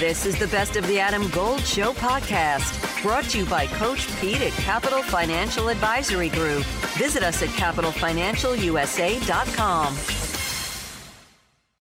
This is the Best of the Adam Gold Show podcast, brought to you by Coach Pete at Capital Financial Advisory Group. Visit us at capitalfinancialusa.com.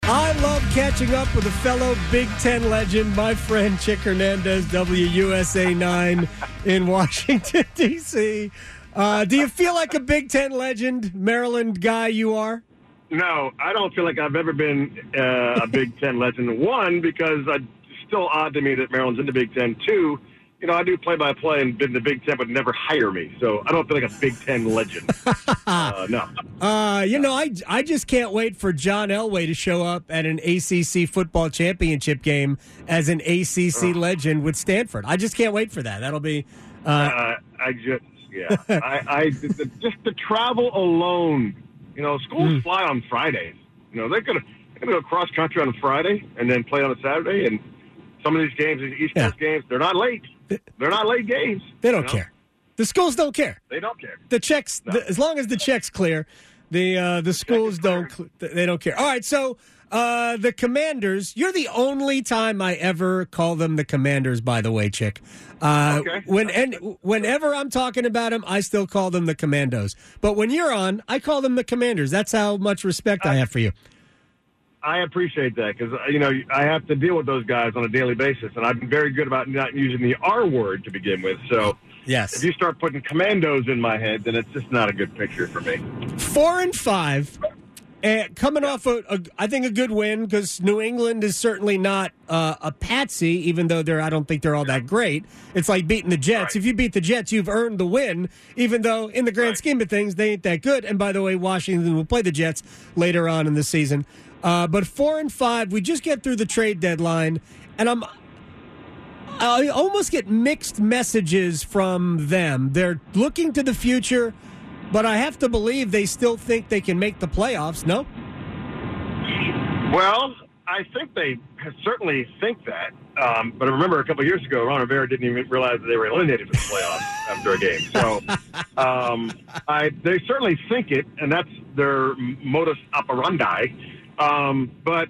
I love catching up with a fellow Big Ten legend, my friend Chick Hernandez, WUSA 9 in Washington, D.C. Uh, do you feel like a Big Ten legend, Maryland guy you are? No, I don't feel like I've ever been uh, a Big Ten legend. One, because it's still odd to me that Maryland's in the Big Ten. Two, you know, I do play by play and been in the Big Ten, but never hire me. So I don't feel like a Big Ten legend. uh, no. Uh, you know, I, I just can't wait for John Elway to show up at an ACC football championship game as an ACC legend with Stanford. I just can't wait for that. That'll be. Uh, Uh, I just, yeah, I, I the, just the travel alone. You know, schools fly on Fridays. You know, they're gonna they're gonna go cross country on a Friday and then play on a Saturday. And some of these games, these East Yeah. Coast games, they're not late. They're not late games. they don't you know? care. The schools don't care. They don't care. the checks the, as long as the checks clear the uh, the schools don't they don't care all right so uh, the commanders you're the only time i ever call them the commanders by the way chick uh, Okay. when and whenever i'm talking about them i still call them the commandos but when you're on i call them the commanders that's how much respect i have for you I appreciate that because you know I have to deal with those guys on a daily basis, and I've been very good about not using the R word to begin with. So yes if you start putting commandos in my head, then it's just not a good picture for me. four and five. And coming off a, a, I think a good win because New England is certainly not uh, a patsy, even though they're I don't think they're all that great. It's like beating the Jets. Right. If you beat the Jets, you've earned the win, even though in the grand Right. scheme of things they ain't that good. And by the way, Washington will play the Jets later on in the season. Uh, but four and five, we just get through the trade deadline, and I'm I almost get mixed messages from them. They're looking to the future, but I have to believe they still think they can make the playoffs. No, Well, I think they certainly think that. Um, but I remember, a couple years ago, Ron Rivera didn't even realize that they were eliminated from the playoffs after a game. So um, I, they certainly think it, and that's their modus operandi. Um, but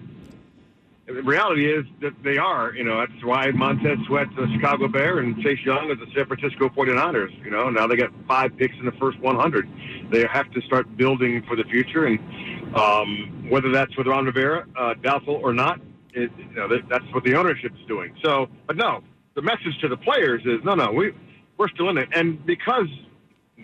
the reality is that they are. You know, that's why Montez Sweat's a Chicago Bear and Chase Young is the San Francisco 49ers. You know, now they got five picks in the first 100. They have to start building for the future, and um, whether that's with Ron Rivera, uh, doubtful or not, it, you know, that, that's what the ownership is doing. So, but no, the message to the players is no, no, we we're still in it, and because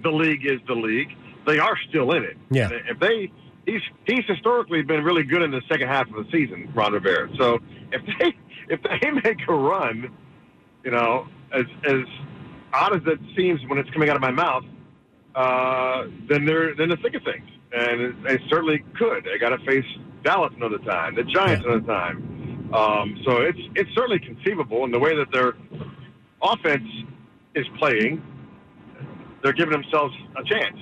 the league is the league, they are still in it. Yeah. If they he's he's historically been really good in the second half of the season, Ron Rivera. So if they if they make a run, you know, as as odd as it seems when it's coming out of my mouth, uh, then they're then the thick of things, and they certainly could. They got to face Dallas another time, the Giants Yeah. another time. Um, so it's it's certainly conceivable, and the way that their offense is playing, they're giving themselves a chance.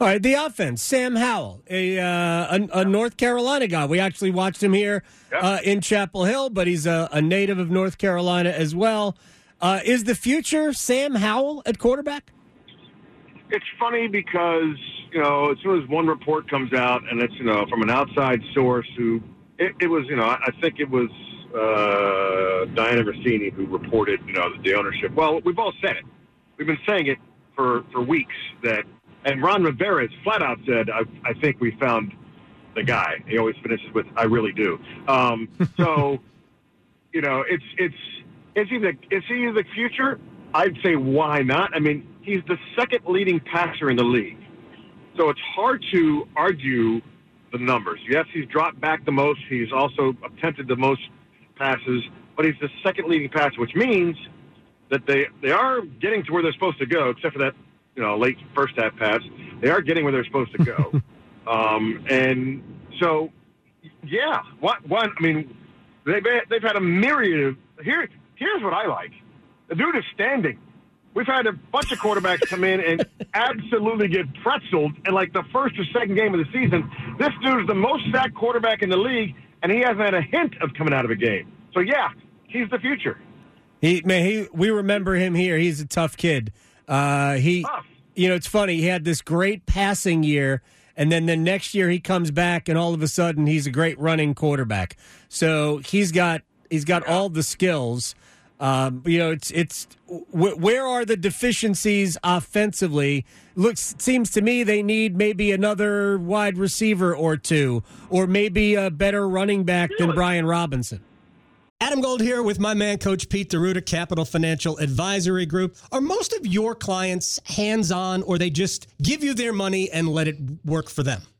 All right. The offense: Sam Howell, a uh, a, a North Carolina guy. We actually watched him here Yeah. uh, in Chapel Hill, but he's a, a native of North Carolina as well. Uh, is the future Sam Howell at quarterback? It's funny because you know as soon as one report comes out, and it's you know from an outside source who it, it was you know I I think it was uh, Dianna Russini who reported you know the ownership. Well, we've all said it. We've been saying it for for weeks that, and Ron Rivera has flat out said I, I think we found the guy. He always finishes with I really do. Um, so you know it's it's is he the is he the future? I'd say why not? I mean, he's the second leading passer in the league. So it's hard to argue the numbers. Yes, he's dropped back the most. He's also attempted the most passes, but he's the second leading passer, which means that they they are getting to where they're supposed to go, except for that you know late first half pass. They are getting where they're supposed to go, um, and so yeah, what one? I mean, they've they've had a myriad of here. Here's what I like: the dude is standing. We've had a bunch of quarterbacks come in and absolutely get pretzeled in like the first or second game of the season. This dude is the most sacked quarterback in the league, and he hasn't had a hint of coming out of a game. So yeah, he's the future. He man, he we remember him here. He's a tough kid. Uh, he, Tough. You know, it's funny. He had this great passing year, and then the next year he comes back, and all of a sudden he's a great running quarterback. So he's got He's got all the skills. Um, you know, it's it's wh- where are the deficiencies offensively? Looks seems to me they need maybe another wide receiver or two, or maybe a better running back than Brian Robinson. Adam Gold here with my man, Coach Pete D'Arruda, Capital Financial Advisory Group. Are most of your clients hands on, or they just give you their money and let it work for them?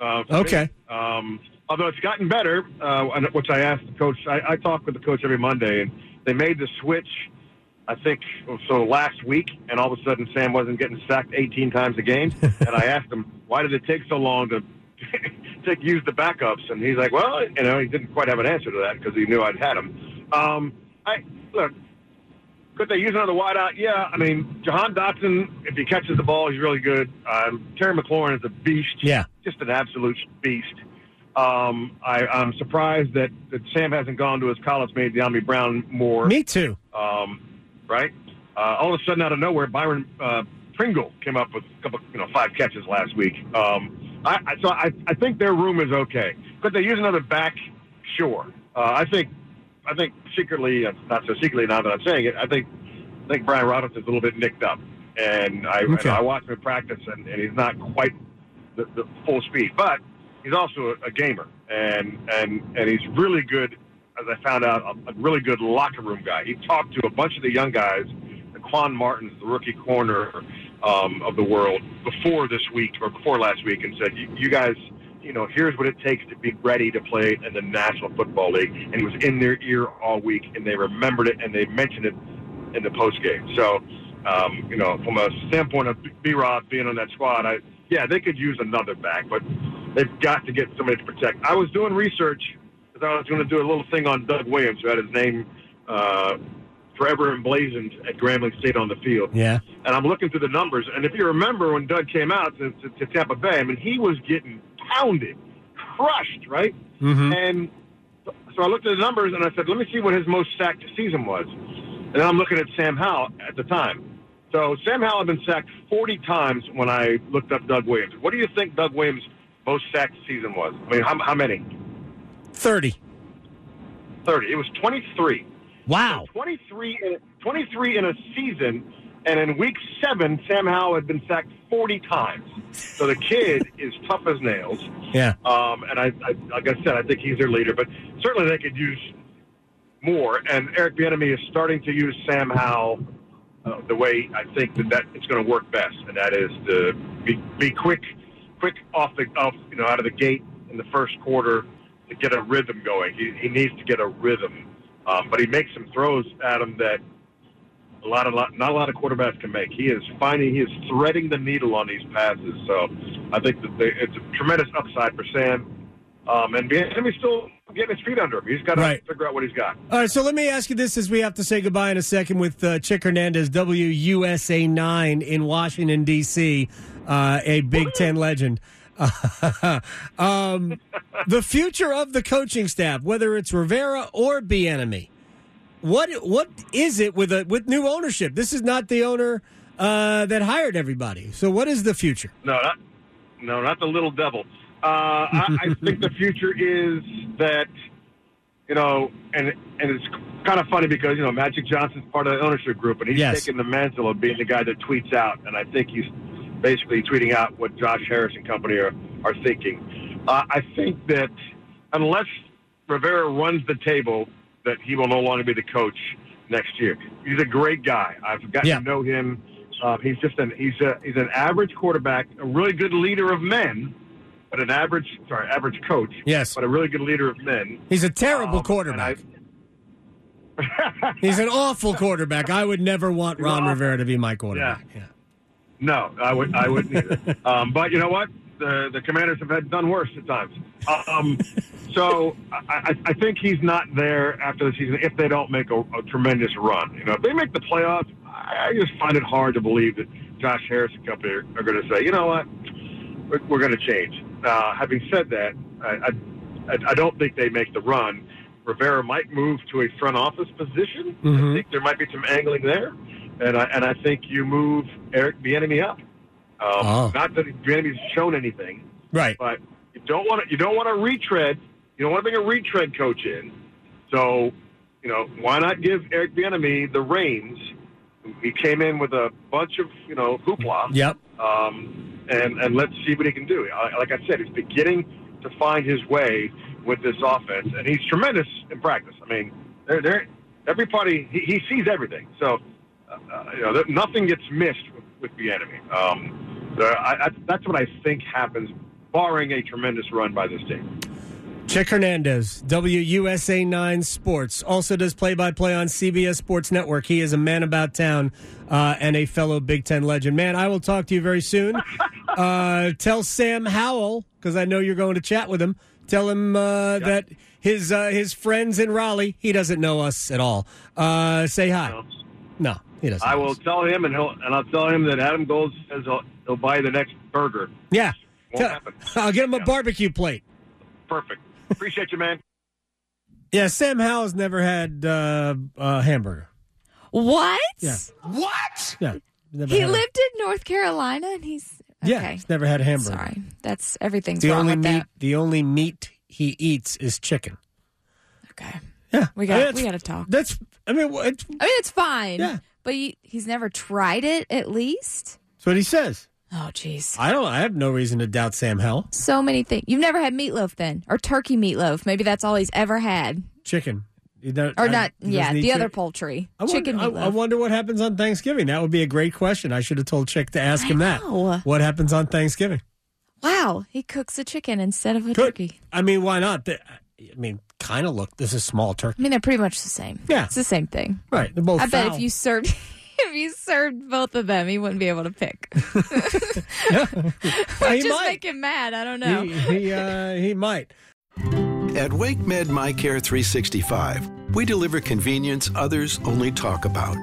Uh. Okay. Um, although it's gotten better, uh, which I asked the coach. I, I talk with the coach every Monday, and they made the switch. I think so last week, and all of a sudden Sam wasn't getting sacked 18 times a game. and I asked him, why did it take so long to take use the backups? And he's like, well, you know, he didn't quite have an answer to that because he knew I'd had him. Um, I look. Could they use another wideout? Yeah, I mean, Jahan Dotson, if he catches the ball, he's really good. Um, Terry McLaurin is a beast. Yeah. Just an absolute beast. Um, I, I'm surprised that, that Sam hasn't gone to his college mate, Dyami Brown, more. Me too. Um, right? Uh, all of a sudden, out of nowhere, Byron uh, Pringle came up with a couple, you know, five catches last week. Um, I, I, so I, I think their room is okay. Could they use another back? Sure. Uh, I think, I think secretly, uh, not so secretly now that I'm saying it, I think, I think Brian Robinson's a little bit nicked up, and I, Okay. and I watched him practice, and, and he's not quite the, the full speed, but he's also a, gamer, and and and he's really good. As I found out, a, a really good locker room guy. He talked to a bunch of the young guys, the Quan Martins, the rookie corner um, of the world, before this week or before last week, and said, "You, you guys." You know, here's what it takes to be ready to play in the National Football League. And he was in their ear all week, and they remembered it, and they mentioned it in the post game. So, um, you know, from a standpoint of B Rob being on that squad, I yeah, they could use another back, but they've got to get somebody to protect. I was doing research because I was going to do a little thing on Doug Williams, who had his name uh, forever emblazoned at Grambling State on the field. Yeah. And I'm looking through the numbers, and if you remember when Doug came out to, to, to Tampa Bay, I mean, he was getting pounded, crushed, right? Mm-hmm. And so I looked at the numbers and I said, let me see what his most sacked season was. And I'm looking at Sam Howell at the time. So Sam Howell had been sacked 40 times when I looked up Doug Williams. What do you think Doug Williams' most sacked season was? I mean, how, how many? 30. 30. It was 23. Wow. 23 in, 23 in a season. And in week seven, Sam Howell had been sacked 40 times. So the kid is tough as nails. Yeah. Um, and I, I, like I said, I think he's their leader, but certainly they could use more. And Eric Bieniemy is starting to use Sam Howell uh, the way I think that, that it's going to work best, and that is to be, be quick, quick off the off, you know out of the gate in the first quarter to get a rhythm going. He, he needs to get a rhythm, um, but he makes some throws him that a lot of lot, not a lot of quarterbacks can make. He is finding he is threading the needle on these passes. So I think that they, it's a tremendous upside for Sam. Um, and Bieniemy's still getting his feet under him. He's got to Right. figure out what he's got. All right, so let me ask you this as we have to say goodbye in a second with uh, Chick Hernandez, WUSA 9 in Washington, D.C., uh, a Big Ten legend. um, the future of the coaching staff, whether it's Rivera or Bieniemy, what what is it with a with new ownership? This is not the owner uh, that hired everybody. So, what is the future? No, not, no, not the little devil. Uh, I, I think the future is that you know, and and it's kind of funny because you know Magic Johnson's part of the ownership group, and he's Yes. taking the mantle of being the guy that tweets out, and I think he's basically tweeting out what Josh Harris and company are are thinking. Uh, I think that unless Rivera runs the table, that he will no longer be the coach next year. He's a great guy. I've gotten Yeah. to know him. Uh, he's just an he's a he's an average quarterback, a really good leader of men, but an average sorry average coach. Yes. but a really good leader of men. He's a terrible Um, quarterback. He's an awful quarterback. I would never want Ron awful. Rivera to be my quarterback. Yeah. No, I would I wouldn't either. um, but you know what? The the Commanders have had done worse at times. Um, so I, I, I think he's not there after the season if they don't make a, a tremendous run. You know, if they make the playoffs, I just find it hard to believe that Josh Harris and company are, are going to say, you know what, we're, we're going to change. Now, having said that, I, I, I don't think they make the run. Rivera might move to a front office position. Mhm. I think there might be some angling there, and I and I think you move Eric Bieniemy up. Um, Oh. Not that Bieniemy's shown anything, Right. but you don't want to you don't want to retread. You don't want to bring a retread coach in. So, you know, why not give Eric Bieniemy the reins? He came in with a bunch of you know hoopla, Yep. um, and and let's see what he can do. Like I said, he's beginning to find his way with this offense, and he's tremendous in practice. I mean, they're, they're, everybody he, he sees everything. So, uh, uh, you know, nothing gets missed with, with the enemy. Um, so I, I, that's what I think happens, barring a tremendous run by this team. Chick Hernandez, WUSA 9 Sports, also does play by play on CBS Sports Network. He is a man about town uh, and a fellow Big Ten legend. Man, I will talk to you very soon. Uh, tell Sam Howell, because I know you're going to chat with him, tell him uh, that his uh, his friends in Raleigh, he doesn't know us at all. Uh, say hi. No, he doesn't. I will tell him, and he'll and I'll tell him that Adam Gold says he'll, he'll buy the next burger. Yeah. Won't Tell- happen. I'll get him a Yeah. barbecue plate. Perfect. Appreciate you, man. Yeah, Sam Howell's never had uh, a hamburger. What? Yeah. What? Yeah. never He had a- lived in North Carolina and he's okay. Yeah, he's never had a hamburger. Sorry, that's everything's The wrong only with meat, that. the only meat he eats is chicken. Okay, Yeah, we I got mean, we got to talk. That's, I mean, it's, I mean, it's fine. Yeah. but you, he's never tried it. At least. that's what he says. Oh, jeez. I don't. I have no reason to doubt Sam Hell. So many things. You've never had meatloaf then, or turkey meatloaf. Maybe that's all he's ever had, Chicken, You or I- not. Yeah, the other chick- poultry, I wonder, chicken I, meatloaf. I wonder what happens on Thanksgiving. That would be a great question. I should have told Chick to ask him that. know. What happens on Thanksgiving? wow, he cooks a chicken instead of a turkey. I mean, why not? The- I mean, kind of look. This is small turkey. I mean, they're pretty much the same. Yeah. it's the same thing. Right. They're both. I bet if you served if he served both of them, he wouldn't be able to pick. he Just might. make him mad. I don't know. He he, uh, he might. At WakeMed MyCare 365, we deliver convenience others only talk about.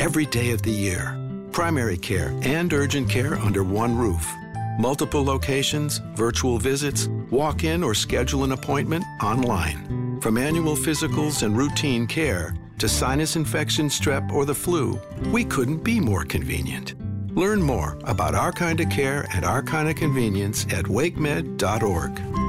Every day of the year. Primary care and urgent care under one roof. Multiple locations, virtual visits, walk in or schedule an appointment online. From annual physicals and routine care to sinus infection, strep, or the flu, we couldn't be more convenient. Learn more about our kind of care and our kind of convenience at wakemed.org.